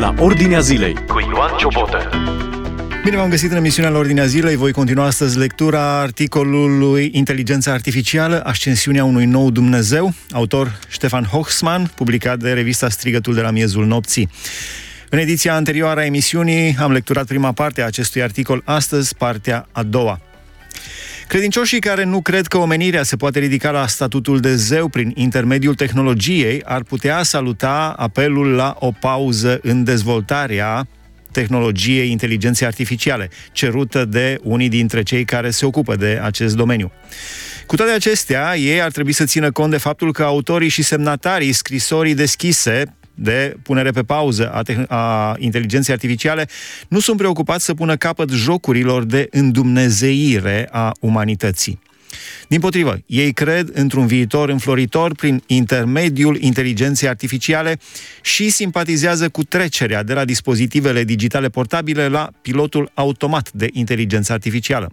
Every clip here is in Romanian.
la Ordinea Zilei cu Ioan Ciobotă. Bine v-am găsit în emisiunea la Ordinea Zilei. Voi continua astăzi lectura articolului Inteligența Artificială, Ascensiunea unui nou Dumnezeu, autor Ștefan Hochsman, publicat de revista Strigătul de la miezul nopții. În ediția anterioară a emisiunii am lecturat prima parte a acestui articol, astăzi partea a doua. Credincioșii care nu cred că omenirea se poate ridica la statutul de zeu prin intermediul tehnologiei ar putea saluta apelul la o pauză în dezvoltarea tehnologiei inteligenței artificiale, cerută de unii dintre cei care se ocupă de acest domeniu. Cu toate acestea, ei ar trebui să țină cont de faptul că autorii și semnatarii scrisorii deschise de punere pe pauză a, te- a inteligenței artificiale nu sunt preocupați să pună capăt jocurilor de îndumnezeire a umanității. Din potrivă, ei cred într-un viitor înfloritor prin intermediul inteligenței artificiale și simpatizează cu trecerea de la dispozitivele digitale portabile la pilotul automat de inteligență artificială.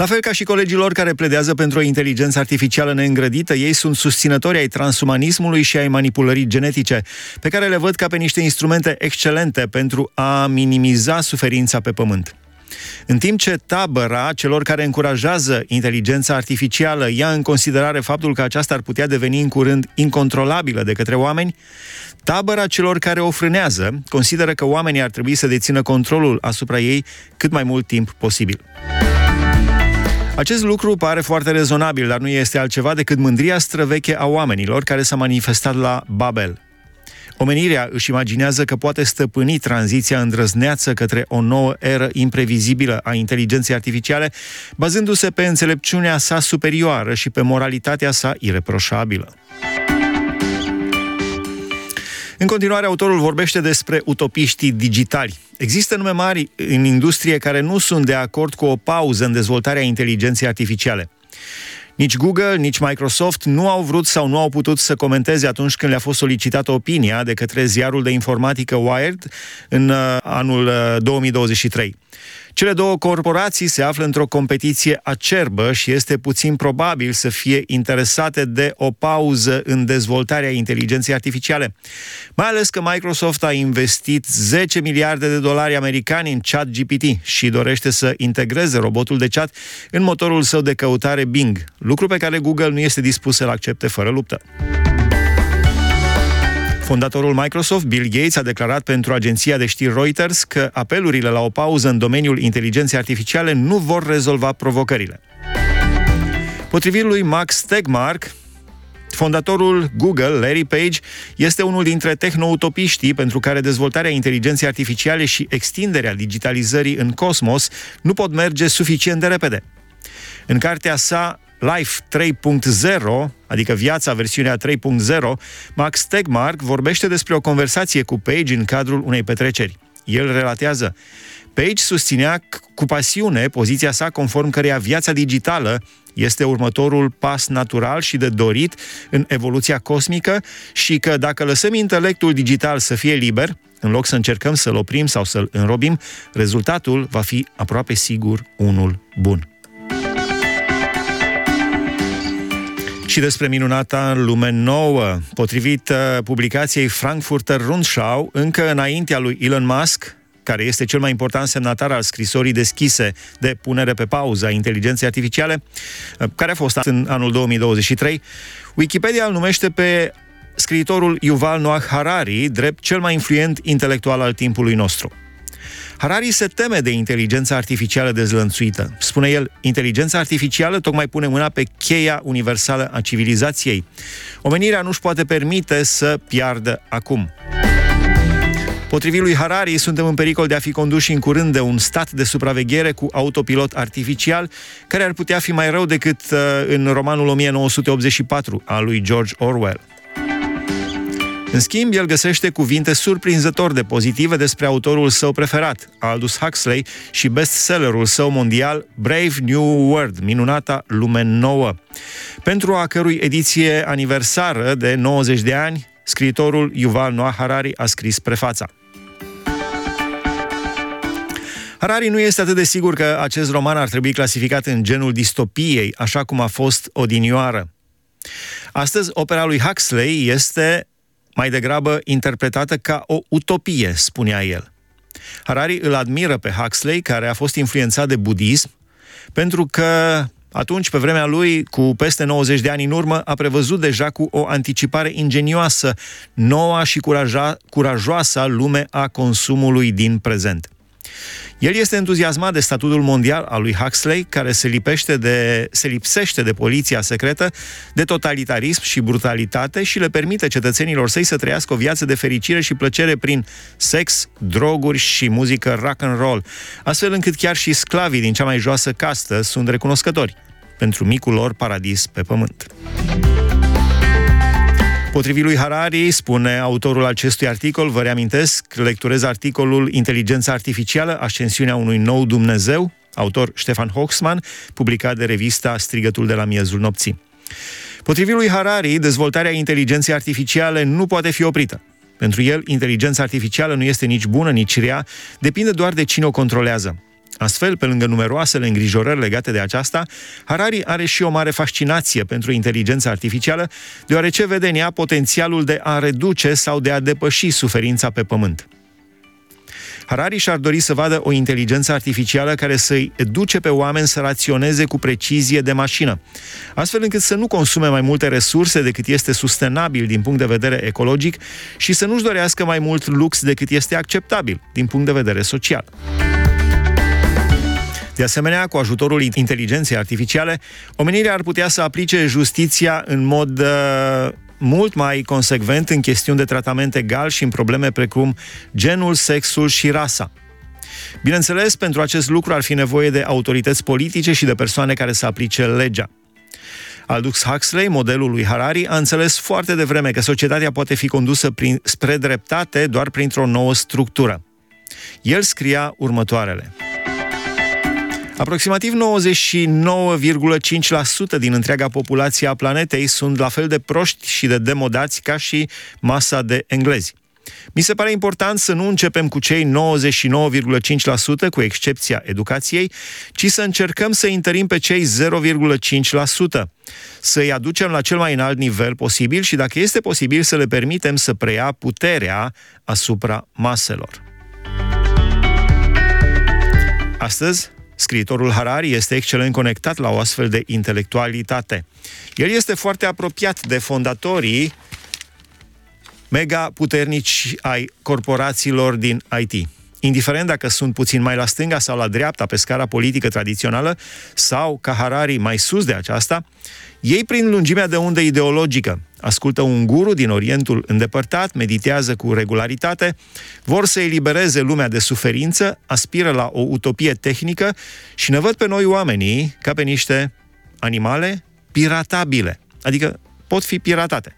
La fel ca și colegilor care pledează pentru o inteligență artificială neîngrădită, ei sunt susținători ai transumanismului și ai manipulării genetice, pe care le văd ca pe niște instrumente excelente pentru a minimiza suferința pe pământ. În timp ce tabăra celor care încurajează inteligența artificială ia în considerare faptul că aceasta ar putea deveni în curând incontrolabilă de către oameni, tabăra celor care o frânează consideră că oamenii ar trebui să dețină controlul asupra ei cât mai mult timp posibil. Acest lucru pare foarte rezonabil, dar nu este altceva decât mândria străveche a oamenilor care s-a manifestat la Babel. Omenirea își imaginează că poate stăpâni tranziția îndrăzneață către o nouă eră imprevizibilă a inteligenței artificiale, bazându-se pe înțelepciunea sa superioară și pe moralitatea sa ireproșabilă. În continuare, autorul vorbește despre utopiștii digitali. Există nume mari în industrie care nu sunt de acord cu o pauză în dezvoltarea inteligenței artificiale. Nici Google, nici Microsoft nu au vrut sau nu au putut să comenteze atunci când le-a fost solicitată opinia de către ziarul de informatică Wired în uh, anul uh, 2023. Cele două corporații se află într-o competiție acerbă și este puțin probabil să fie interesate de o pauză în dezvoltarea inteligenței artificiale. Mai ales că Microsoft a investit 10 miliarde de dolari americani în ChatGPT și dorește să integreze robotul de chat în motorul său de căutare Bing, lucru pe care Google nu este dispus să-l accepte fără luptă. Fondatorul Microsoft, Bill Gates, a declarat pentru agenția de știri Reuters că apelurile la o pauză în domeniul inteligenței artificiale nu vor rezolva provocările. Potrivit lui Max Tegmark, Fondatorul Google, Larry Page, este unul dintre tehnoutopiștii pentru care dezvoltarea inteligenței artificiale și extinderea digitalizării în cosmos nu pot merge suficient de repede. În cartea sa Life 3.0, adică viața versiunea 3.0, Max Tegmark vorbește despre o conversație cu Page în cadrul unei petreceri. El relatează Page susținea cu pasiune poziția sa conform căreia viața digitală este următorul pas natural și de dorit în evoluția cosmică și că dacă lăsăm intelectul digital să fie liber, în loc să încercăm să-l oprim sau să-l înrobim, rezultatul va fi aproape sigur unul bun. Și despre minunata lume nouă. Potrivit uh, publicației Frankfurter Rundschau, încă înaintea lui Elon Musk, care este cel mai important semnatar al scrisorii deschise de punere pe pauză a inteligenței artificiale, uh, care a fost în anul 2023, Wikipedia îl numește pe scriitorul Yuval Noah Harari drept cel mai influent intelectual al timpului nostru. Harari se teme de inteligența artificială dezlănțuită. Spune el, inteligența artificială tocmai pune mâna pe cheia universală a civilizației. Omenirea nu-și poate permite să piardă acum. Potrivit lui Harari, suntem în pericol de a fi conduși în curând de un stat de supraveghere cu autopilot artificial, care ar putea fi mai rău decât uh, în romanul 1984 al lui George Orwell. În schimb, el găsește cuvinte surprinzător de pozitive despre autorul său preferat, Aldous Huxley, și bestsellerul său mondial Brave New World, minunata lume nouă, pentru a cărui ediție aniversară de 90 de ani, scriitorul Yuval Noah Harari a scris prefața. Harari nu este atât de sigur că acest roman ar trebui clasificat în genul distopiei, așa cum a fost odinioară. Astăzi, opera lui Huxley este mai degrabă interpretată ca o utopie, spunea el. Harari îl admiră pe Huxley, care a fost influențat de budism, pentru că atunci, pe vremea lui, cu peste 90 de ani în urmă, a prevăzut deja cu o anticipare ingenioasă noua și curaja, curajoasa lume a consumului din prezent. El este entuziasmat de statutul mondial al lui Huxley, care se, lipește de, se lipsește de poliția secretă, de totalitarism și brutalitate și le permite cetățenilor săi să trăiască o viață de fericire și plăcere prin sex, droguri și muzică rock and roll, astfel încât chiar și sclavii din cea mai joasă castă sunt recunoscători pentru micul lor paradis pe pământ. Potrivit lui Harari, spune autorul acestui articol, vă reamintesc, lecturez articolul Inteligența artificială, ascensiunea unui nou Dumnezeu, autor Ștefan Hoxman, publicat de revista Strigătul de la miezul nopții. Potrivit lui Harari, dezvoltarea inteligenței artificiale nu poate fi oprită. Pentru el, inteligența artificială nu este nici bună, nici rea, depinde doar de cine o controlează. Astfel, pe lângă numeroasele îngrijorări legate de aceasta, Harari are și o mare fascinație pentru inteligența artificială, deoarece vede în ea potențialul de a reduce sau de a depăși suferința pe pământ. Harari și-ar dori să vadă o inteligență artificială care să-i educe pe oameni să raționeze cu precizie de mașină, astfel încât să nu consume mai multe resurse decât este sustenabil din punct de vedere ecologic și să nu-și dorească mai mult lux decât este acceptabil din punct de vedere social. De asemenea, cu ajutorul inteligenței artificiale, omenirea ar putea să aplice justiția în mod uh, mult mai consecvent în chestiuni de tratament egal și în probleme precum genul, sexul și rasa. Bineînțeles, pentru acest lucru ar fi nevoie de autorități politice și de persoane care să aplice legea. Aldous Huxley, modelul lui Harari, a înțeles foarte devreme că societatea poate fi condusă prin, spre dreptate doar printr-o nouă structură. El scria următoarele. Aproximativ 99,5% din întreaga populație a planetei sunt la fel de proști și de demodați ca și masa de englezi. Mi se pare important să nu începem cu cei 99,5%, cu excepția educației, ci să încercăm să întărim pe cei 0,5%, să-i aducem la cel mai înalt nivel posibil și, dacă este posibil, să le permitem să preia puterea asupra maselor. Astăzi, Scriitorul Harari este excelent conectat la o astfel de intelectualitate. El este foarte apropiat de fondatorii mega puternici ai corporațiilor din IT. Indiferent dacă sunt puțin mai la stânga sau la dreapta pe scara politică tradițională sau, ca Harari, mai sus de aceasta, ei, prin lungimea de undă ideologică, ascultă un guru din Orientul îndepărtat, meditează cu regularitate, vor să elibereze lumea de suferință, aspiră la o utopie tehnică și ne văd pe noi oamenii ca pe niște animale piratabile, adică pot fi piratate.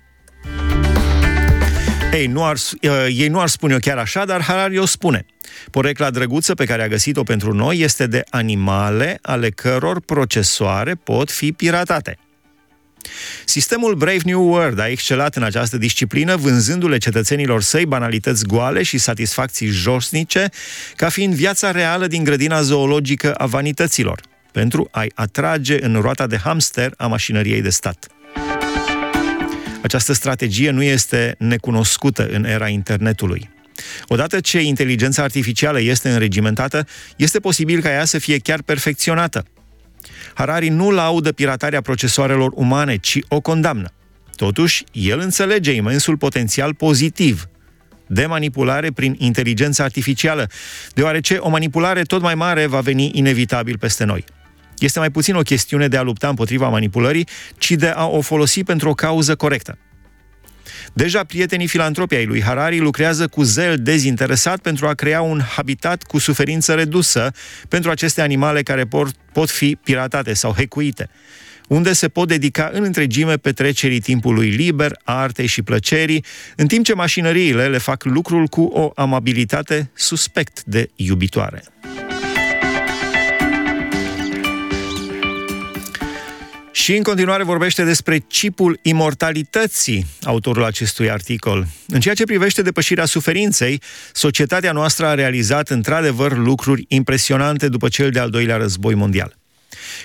Ei nu, ar, uh, ei nu ar spune-o chiar așa, dar Harari o spune. Porecla drăguță pe care a găsit-o pentru noi este de animale ale căror procesoare pot fi piratate. Sistemul Brave New World a excelat în această disciplină, vânzându-le cetățenilor săi banalități goale și satisfacții josnice, ca fiind viața reală din grădina zoologică a vanităților, pentru a-i atrage în roata de hamster a mașinăriei de stat. Această strategie nu este necunoscută în era internetului. Odată ce inteligența artificială este înregimentată, este posibil ca ea să fie chiar perfecționată. Harari nu laudă piratarea procesoarelor umane, ci o condamnă. Totuși, el înțelege imensul potențial pozitiv de manipulare prin inteligența artificială, deoarece o manipulare tot mai mare va veni inevitabil peste noi. Este mai puțin o chestiune de a lupta împotriva manipulării, ci de a o folosi pentru o cauză corectă. Deja prietenii filantropii ai lui Harari lucrează cu zel dezinteresat pentru a crea un habitat cu suferință redusă pentru aceste animale care pot, pot fi piratate sau hecuite unde se pot dedica în întregime petrecerii timpului liber, artei și plăcerii, în timp ce mașinăriile le fac lucrul cu o amabilitate suspect de iubitoare. Și în continuare vorbește despre chipul imortalității, autorul acestui articol. În ceea ce privește depășirea suferinței, societatea noastră a realizat într-adevăr lucruri impresionante după cel de-al doilea război mondial.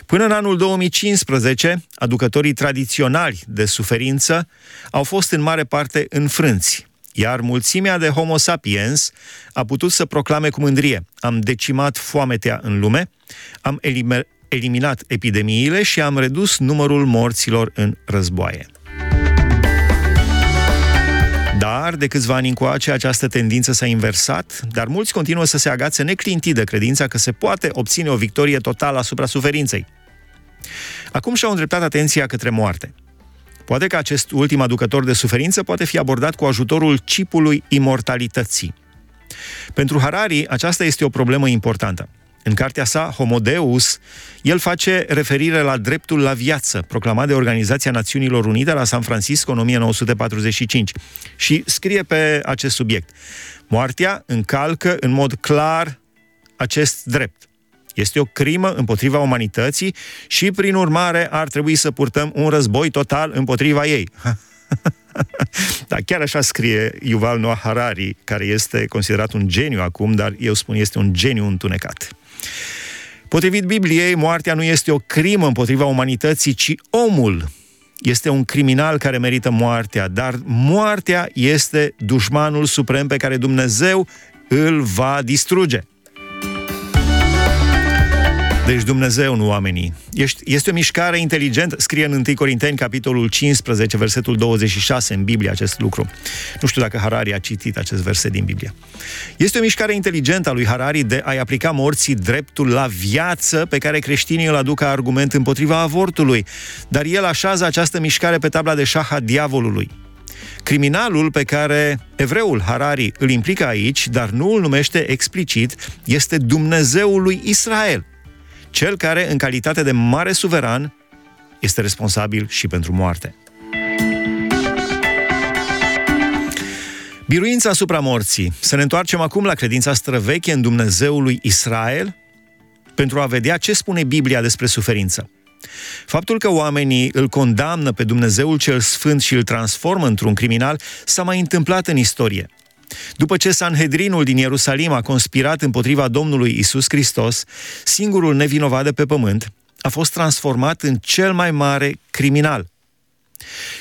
Până în anul 2015, aducătorii tradiționali de suferință au fost în mare parte înfrânți, iar mulțimea de Homo sapiens a putut să proclame cu mândrie am decimat foametea în lume, am eliminat epidemiile și am redus numărul morților în războaie. Dar, de câțiva ani încoace, această tendință s-a inversat, dar mulți continuă să se agațe neclintit de credința că se poate obține o victorie totală asupra suferinței. Acum și-au îndreptat atenția către moarte. Poate că acest ultim aducător de suferință poate fi abordat cu ajutorul chipului imortalității. Pentru Harari, aceasta este o problemă importantă. În cartea sa, Homo Deus, el face referire la dreptul la viață, proclamat de Organizația Națiunilor Unite la San Francisco în 1945 și scrie pe acest subiect. Moartea încalcă în mod clar acest drept. Este o crimă împotriva umanității și, prin urmare, ar trebui să purtăm un război total împotriva ei. da, chiar așa scrie Yuval Noah Harari, care este considerat un geniu acum, dar eu spun este un geniu întunecat. Potrivit Bibliei, moartea nu este o crimă împotriva umanității, ci omul este un criminal care merită moartea, dar moartea este dușmanul suprem pe care Dumnezeu îl va distruge. Deci Dumnezeu, nu oamenii. Este o mișcare inteligentă. Scrie în 1 Corinteni, capitolul 15, versetul 26 în Biblie acest lucru. Nu știu dacă Harari a citit acest verset din Biblie. Este o mișcare inteligentă a lui Harari de a-i aplica morții dreptul la viață pe care creștinii îl aduc ca argument împotriva avortului. Dar el așează această mișcare pe tabla de șah a diavolului. Criminalul pe care evreul Harari îl implică aici, dar nu îl numește explicit, este Dumnezeul lui Israel – cel care, în calitate de mare suveran, este responsabil și pentru moarte. Biruința asupra morții. Să ne întoarcem acum la credința străveche în Dumnezeul lui Israel pentru a vedea ce spune Biblia despre suferință. Faptul că oamenii îl condamnă pe Dumnezeul cel Sfânt și îl transformă într-un criminal s-a mai întâmplat în istorie. După ce Sanhedrinul din Ierusalim a conspirat împotriva Domnului Isus Hristos, singurul nevinovat de pe pământ, a fost transformat în cel mai mare criminal.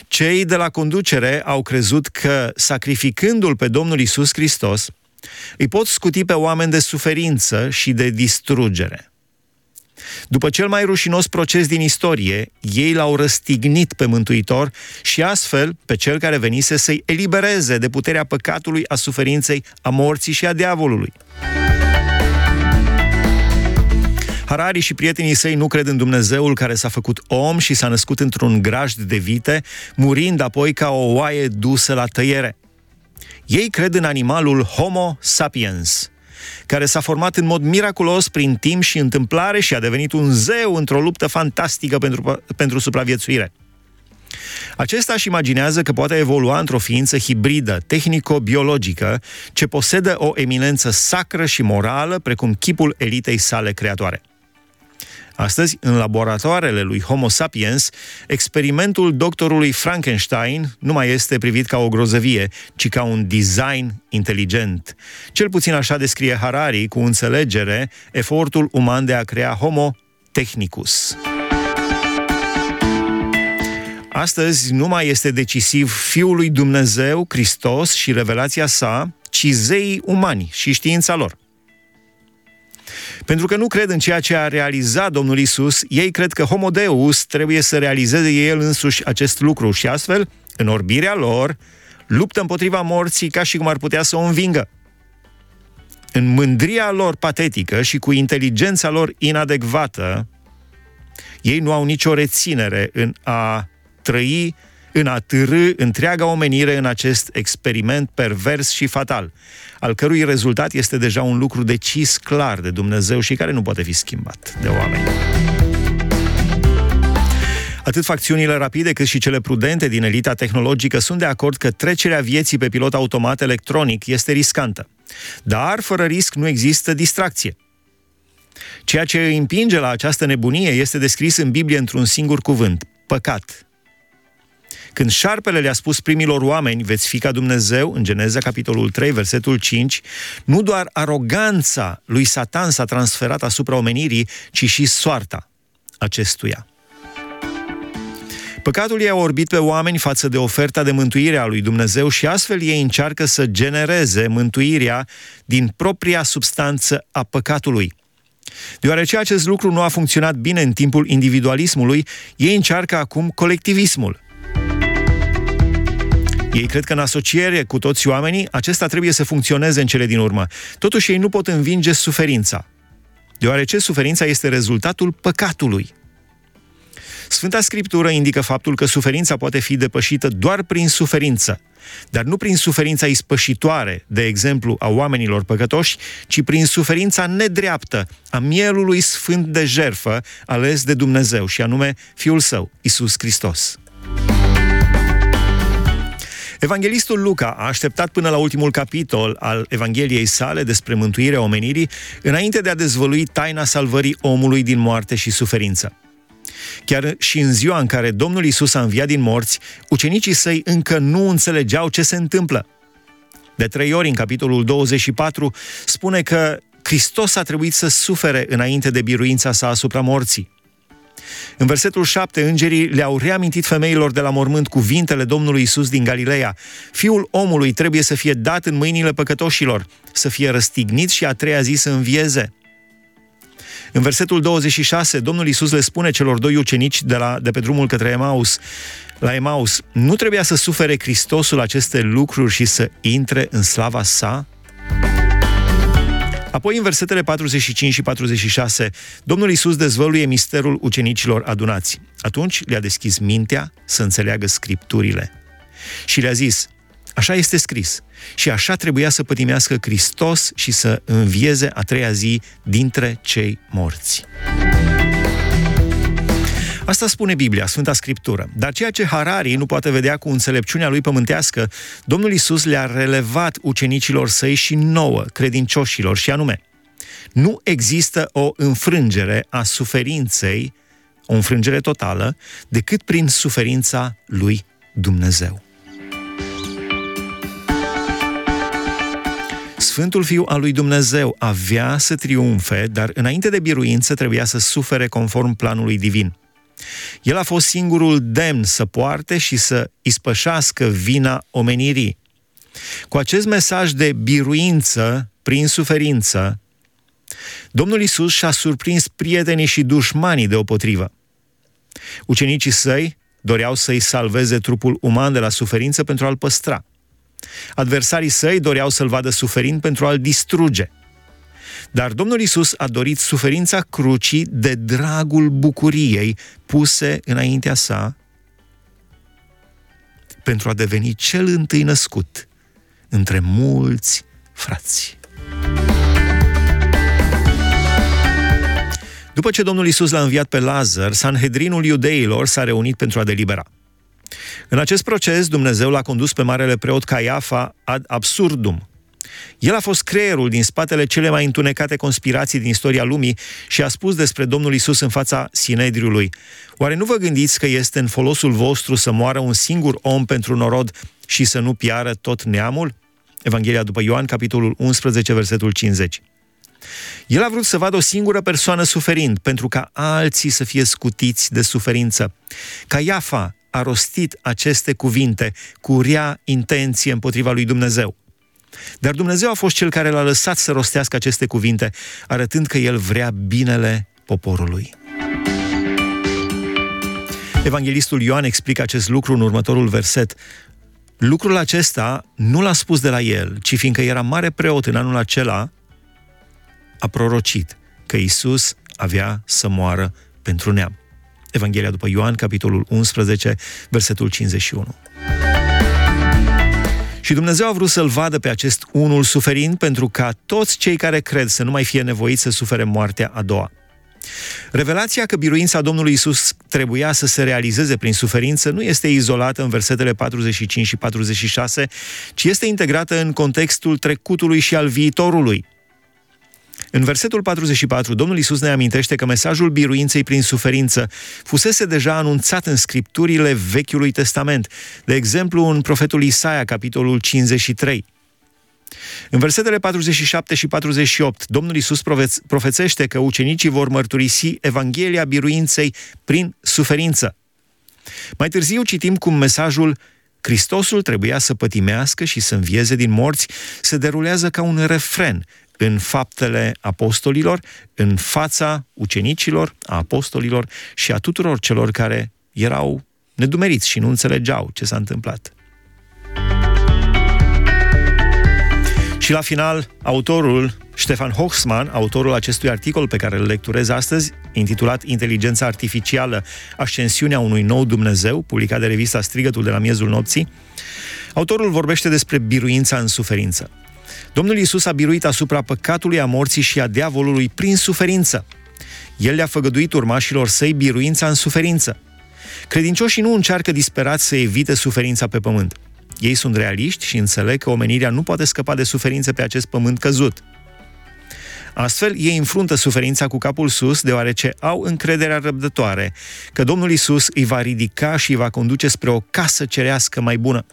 Cei de la conducere au crezut că, sacrificându-l pe Domnul Isus Hristos, îi pot scuti pe oameni de suferință și de distrugere. După cel mai rușinos proces din istorie, ei l-au răstignit pe Mântuitor și astfel pe cel care venise să-i elibereze de puterea păcatului, a suferinței, a morții și a diavolului. Harari și prietenii săi nu cred în Dumnezeul care s-a făcut om și s-a născut într-un grajd de vite, murind apoi ca o oaie dusă la tăiere. Ei cred în animalul Homo sapiens, care s-a format în mod miraculos prin timp și întâmplare și a devenit un zeu într-o luptă fantastică pentru, pentru supraviețuire. Acesta își imaginează că poate evolua într-o ființă hibridă, tehnico-biologică, ce posedă o eminență sacră și morală, precum chipul elitei sale creatoare. Astăzi, în laboratoarele lui Homo sapiens, experimentul doctorului Frankenstein nu mai este privit ca o grozăvie, ci ca un design inteligent. Cel puțin așa descrie Harari cu înțelegere efortul uman de a crea Homo technicus. Astăzi nu mai este decisiv Fiul lui Dumnezeu, Hristos și revelația sa, ci zeii umani și știința lor. Pentru că nu cred în ceea ce a realizat Domnul Isus, ei cred că Homo Deus trebuie să realizeze el însuși acest lucru și astfel, în orbirea lor, luptă împotriva morții ca și cum ar putea să o învingă. În mândria lor patetică și cu inteligența lor inadecvată, ei nu au nicio reținere în a trăi în a târâ întreaga omenire în acest experiment pervers și fatal, al cărui rezultat este deja un lucru decis clar de Dumnezeu și care nu poate fi schimbat de oameni. Atât facțiunile rapide cât și cele prudente din elita tehnologică sunt de acord că trecerea vieții pe pilot automat electronic este riscantă. Dar, fără risc, nu există distracție. Ceea ce îi împinge la această nebunie este descris în Biblie într-un singur cuvânt, păcat. Când șarpele le-a spus primilor oameni, veți fi ca Dumnezeu, în Geneza, capitolul 3, versetul 5, nu doar aroganța lui Satan s-a transferat asupra omenirii, ci și soarta. acestuia. Păcatul i-a orbit pe oameni față de oferta de mântuire a lui Dumnezeu și astfel ei încearcă să genereze mântuirea din propria substanță a păcatului. Deoarece acest lucru nu a funcționat bine în timpul individualismului, ei încearcă acum colectivismul. Ei cred că în asociere cu toți oamenii, acesta trebuie să funcționeze în cele din urmă. Totuși ei nu pot învinge suferința, deoarece suferința este rezultatul păcatului. Sfânta Scriptură indică faptul că suferința poate fi depășită doar prin suferință, dar nu prin suferința ispășitoare, de exemplu, a oamenilor păcătoși, ci prin suferința nedreaptă a mielului sfânt de jerfă ales de Dumnezeu, și anume Fiul Său, Isus Hristos. Evanghelistul Luca a așteptat până la ultimul capitol al Evangheliei sale despre mântuirea omenirii, înainte de a dezvălui taina salvării omului din moarte și suferință. Chiar și în ziua în care Domnul Isus a înviat din morți, ucenicii săi încă nu înțelegeau ce se întâmplă. De trei ori, în capitolul 24, spune că Hristos a trebuit să sufere înainte de biruința sa asupra morții. În versetul 7, îngerii le-au reamintit femeilor de la mormânt cuvintele Domnului Isus din Galileea. Fiul omului trebuie să fie dat în mâinile păcătoșilor, să fie răstignit și a treia zi să învieze. În versetul 26, Domnul Isus le spune celor doi ucenici de, la, de pe drumul către Emaus, la Emaus, nu trebuia să sufere Hristosul aceste lucruri și să intre în slava sa? Apoi, în versetele 45 și 46, Domnul Isus dezvăluie misterul ucenicilor adunați. Atunci le-a deschis mintea să înțeleagă scripturile. Și le-a zis, așa este scris, și așa trebuia să pătimească Hristos și să învieze a treia zi dintre cei morți. Asta spune Biblia, Sfânta Scriptură. Dar ceea ce Harari nu poate vedea cu înțelepciunea lui pământească, Domnul Isus le-a relevat ucenicilor săi și nouă, credincioșilor, și anume, nu există o înfrângere a suferinței, o înfrângere totală, decât prin suferința lui Dumnezeu. Sfântul Fiu al lui Dumnezeu avea să triumfe, dar înainte de biruință trebuia să sufere conform planului divin. El a fost singurul demn să poarte și să ispășească vina omenirii. Cu acest mesaj de biruință prin suferință, Domnul Isus și-a surprins prietenii și dușmanii deopotrivă. Ucenicii săi doreau să-i salveze trupul uman de la suferință pentru a-l păstra. Adversarii săi doreau să-l vadă suferind pentru a-l distruge. Dar Domnul Isus a dorit suferința crucii de dragul bucuriei puse înaintea sa pentru a deveni cel întâi născut între mulți frați. După ce Domnul Isus l-a înviat pe Lazar, Sanhedrinul iudeilor s-a reunit pentru a delibera. În acest proces, Dumnezeu l-a condus pe marele preot Caiafa ad absurdum. El a fost creierul din spatele cele mai întunecate conspirații din istoria lumii și a spus despre Domnul Isus în fața Sinedriului. Oare nu vă gândiți că este în folosul vostru să moară un singur om pentru norod și să nu piară tot neamul? Evanghelia după Ioan, capitolul 11, versetul 50. El a vrut să vadă o singură persoană suferind, pentru ca alții să fie scutiți de suferință. Caiafa a rostit aceste cuvinte cu rea intenție împotriva lui Dumnezeu. Dar Dumnezeu a fost cel care l-a lăsat să rostească aceste cuvinte, arătând că el vrea binele poporului. Evanghelistul Ioan explică acest lucru în următorul verset. Lucrul acesta nu l-a spus de la el, ci fiindcă era mare preot în anul acela, a prorocit că Isus avea să moară pentru neam. Evanghelia după Ioan, capitolul 11, versetul 51. Și Dumnezeu a vrut să-l vadă pe acest unul suferind pentru ca toți cei care cred să nu mai fie nevoiți să sufere moartea a doua. Revelația că biruința Domnului Isus trebuia să se realizeze prin suferință nu este izolată în versetele 45 și 46, ci este integrată în contextul trecutului și al viitorului. În versetul 44, Domnul Isus ne amintește că mesajul biruinței prin suferință fusese deja anunțat în scripturile Vechiului Testament, de exemplu în profetul Isaia, capitolul 53. În versetele 47 și 48, Domnul Isus profețește că ucenicii vor mărturisi Evanghelia biruinței prin suferință. Mai târziu citim cum mesajul Hristosul trebuia să pătimească și să învieze din morți se derulează ca un refren în faptele apostolilor, în fața ucenicilor, a apostolilor și a tuturor celor care erau nedumeriți și nu înțelegeau ce s-a întâmplat. Și la final, autorul Ștefan Hochsman, autorul acestui articol pe care îl lecturez astăzi, intitulat Inteligența artificială, ascensiunea unui nou Dumnezeu, publicat de revista Strigătul de la miezul nopții, autorul vorbește despre biruința în suferință. Domnul Iisus a biruit asupra păcatului, a morții și a diavolului prin suferință. El le-a făgăduit urmașilor săi biruința în suferință. Credincioșii nu încearcă disperat să evite suferința pe pământ. Ei sunt realiști și înțeleg că omenirea nu poate scăpa de suferință pe acest pământ căzut. Astfel, ei înfruntă suferința cu capul sus, deoarece au încrederea răbdătoare că Domnul Isus îi va ridica și îi va conduce spre o casă cerească mai bună.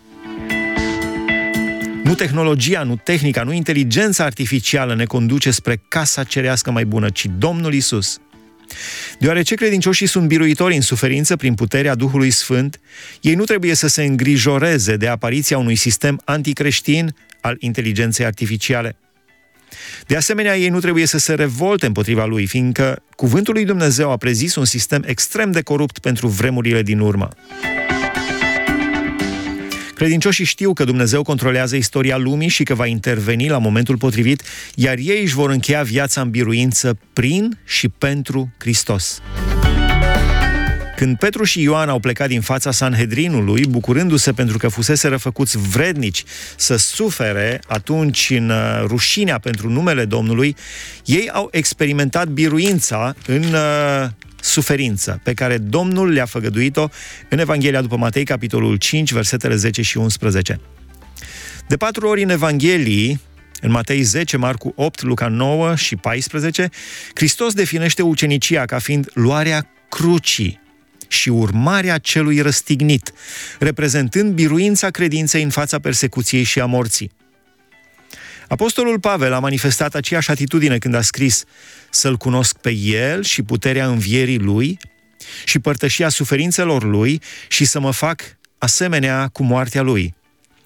Nu tehnologia, nu tehnica, nu inteligența artificială ne conduce spre casa cerească mai bună, ci Domnul Isus. Deoarece credincioșii sunt biruitori în suferință prin puterea Duhului Sfânt, ei nu trebuie să se îngrijoreze de apariția unui sistem anticreștin al inteligenței artificiale. De asemenea, ei nu trebuie să se revolte împotriva lui, fiindcă cuvântul lui Dumnezeu a prezis un sistem extrem de corupt pentru vremurile din urmă. Credincioșii știu că Dumnezeu controlează istoria lumii și că va interveni la momentul potrivit, iar ei își vor încheia viața în biruință prin și pentru Hristos. Când Petru și Ioan au plecat din fața Sanhedrinului, bucurându-se pentru că fusese răfăcuți vrednici să sufere atunci în uh, rușinea pentru numele Domnului, ei au experimentat biruința în uh, suferință pe care Domnul le-a făgăduit-o în Evanghelia după Matei, capitolul 5, versetele 10 și 11. De patru ori în Evanghelii, în Matei 10, Marcu 8, Luca 9 și 14, Hristos definește ucenicia ca fiind luarea crucii și urmarea celui răstignit, reprezentând biruința credinței în fața persecuției și a morții. Apostolul Pavel a manifestat aceeași atitudine când a scris să-L cunosc pe El și puterea învierii Lui și părtășia suferințelor Lui și să mă fac asemenea cu moartea Lui,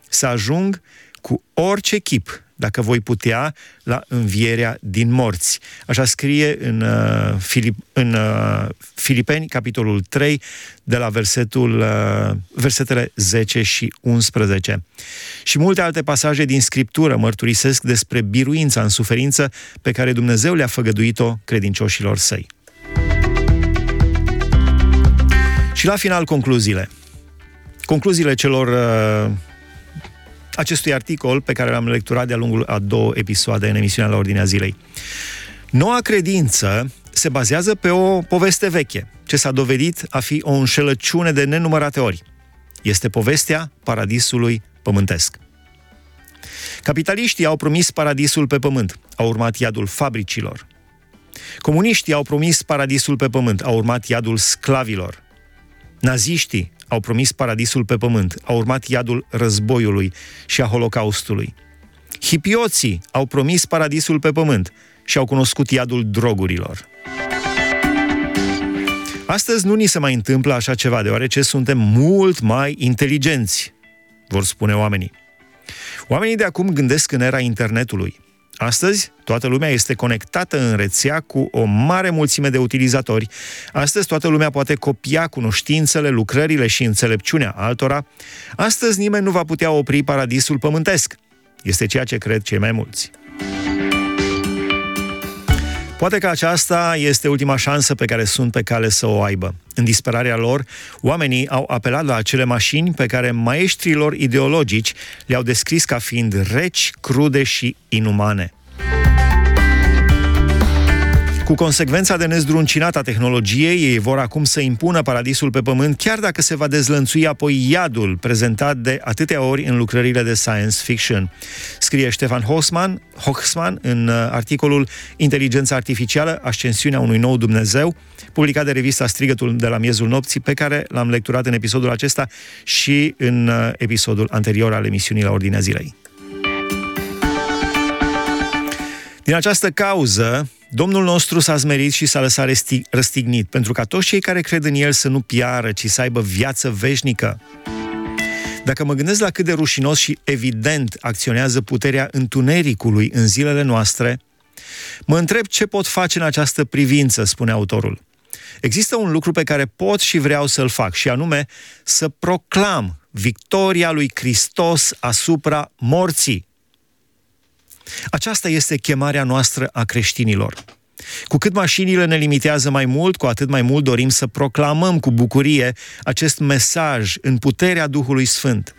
să ajung cu orice chip dacă voi putea, la învierea din morți. Așa scrie în, uh, Filip, în uh, Filipeni, capitolul 3, de la versetul, uh, versetele 10 și 11. Și multe alte pasaje din Scriptură mărturisesc despre biruința în suferință pe care Dumnezeu le-a făgăduit-o credincioșilor săi. Și la final, concluziile. Concluziile celor uh, acestui articol pe care l-am lecturat de-a lungul a două episoade în emisiunea la Ordinea Zilei. Noua credință se bazează pe o poveste veche, ce s-a dovedit a fi o înșelăciune de nenumărate ori. Este povestea paradisului pământesc. Capitaliștii au promis paradisul pe pământ, a urmat iadul fabricilor. Comuniștii au promis paradisul pe pământ, a urmat iadul sclavilor. Naziștii au promis paradisul pe pământ, a urmat iadul războiului și a holocaustului. Hipioții au promis paradisul pe pământ și au cunoscut iadul drogurilor. Astăzi nu ni se mai întâmplă așa ceva, deoarece suntem mult mai inteligenți, vor spune oamenii. Oamenii de acum gândesc în era internetului. Astăzi, toată lumea este conectată în rețea cu o mare mulțime de utilizatori. Astăzi, toată lumea poate copia cunoștințele, lucrările și înțelepciunea altora. Astăzi, nimeni nu va putea opri paradisul pământesc. Este ceea ce cred cei mai mulți. Poate că aceasta este ultima șansă pe care sunt pe cale să o aibă. În disperarea lor, oamenii au apelat la acele mașini pe care maestrilor ideologici le-au descris ca fiind reci, crude și inumane. Cu consecvența de nezdruncinată a tehnologiei, ei vor acum să impună paradisul pe pământ, chiar dacă se va dezlănțui apoi iadul prezentat de atâtea ori în lucrările de science fiction. Scrie Ștefan Hoxman, Hoxman în uh, articolul Inteligența artificială, ascensiunea unui nou Dumnezeu, publicat de revista Strigătul de la miezul nopții, pe care l-am lecturat în episodul acesta și în uh, episodul anterior al emisiunii la Ordinea Zilei. Din această cauză, Domnul nostru s-a zmerit și s-a lăsat răstignit, pentru ca toți cei care cred în El să nu piară, ci să aibă viață veșnică. Dacă mă gândesc la cât de rușinos și evident acționează puterea întunericului în zilele noastre, mă întreb ce pot face în această privință, spune autorul. Există un lucru pe care pot și vreau să-l fac, și anume să proclam victoria lui Hristos asupra morții. Aceasta este chemarea noastră a creștinilor. Cu cât mașinile ne limitează mai mult, cu atât mai mult dorim să proclamăm cu bucurie acest mesaj în puterea Duhului Sfânt.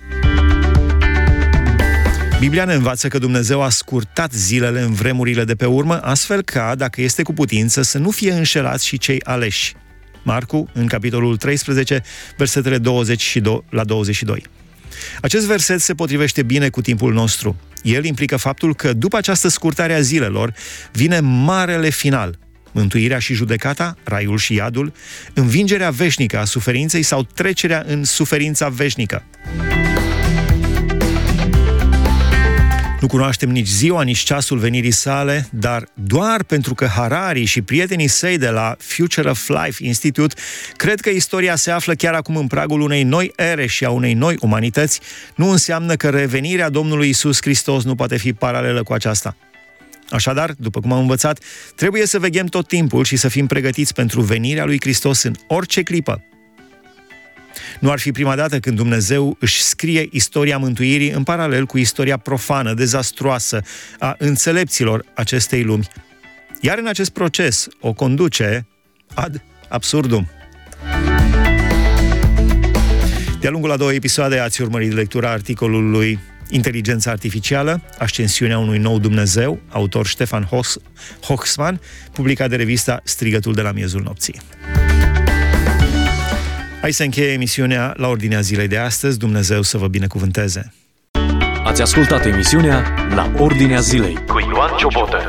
Biblia ne învață că Dumnezeu a scurtat zilele în vremurile de pe urmă, astfel ca, dacă este cu putință, să nu fie înșelați și cei aleși. Marcu, în capitolul 13, versetele 20 la 22. Acest verset se potrivește bine cu timpul nostru. El implică faptul că după această scurtare a zilelor vine marele final, mântuirea și judecata, raiul și iadul, învingerea veșnică a suferinței sau trecerea în suferința veșnică. Cunoaștem nici ziua, nici ceasul venirii sale, dar doar pentru că Harari și prietenii săi de la Future of Life Institute cred că istoria se află chiar acum în pragul unei noi ere și a unei noi umanități, nu înseamnă că revenirea Domnului Isus Hristos nu poate fi paralelă cu aceasta. Așadar, după cum am învățat, trebuie să veghem tot timpul și să fim pregătiți pentru venirea lui Hristos în orice clipă, nu ar fi prima dată când Dumnezeu își scrie istoria mântuirii în paralel cu istoria profană, dezastruoasă a înțelepților acestei lumi. Iar în acest proces o conduce ad absurdum. De-a lungul a două episoade ați urmărit lectura articolului Inteligența artificială, ascensiunea unui nou Dumnezeu, autor Ștefan Hoxman, publicat de revista Strigătul de la miezul nopții. Hai să încheie emisiunea la ordinea zilei de astăzi. Dumnezeu să vă binecuvânteze! Ați ascultat emisiunea La Ordinea Zilei cu Ioan Ciobotă.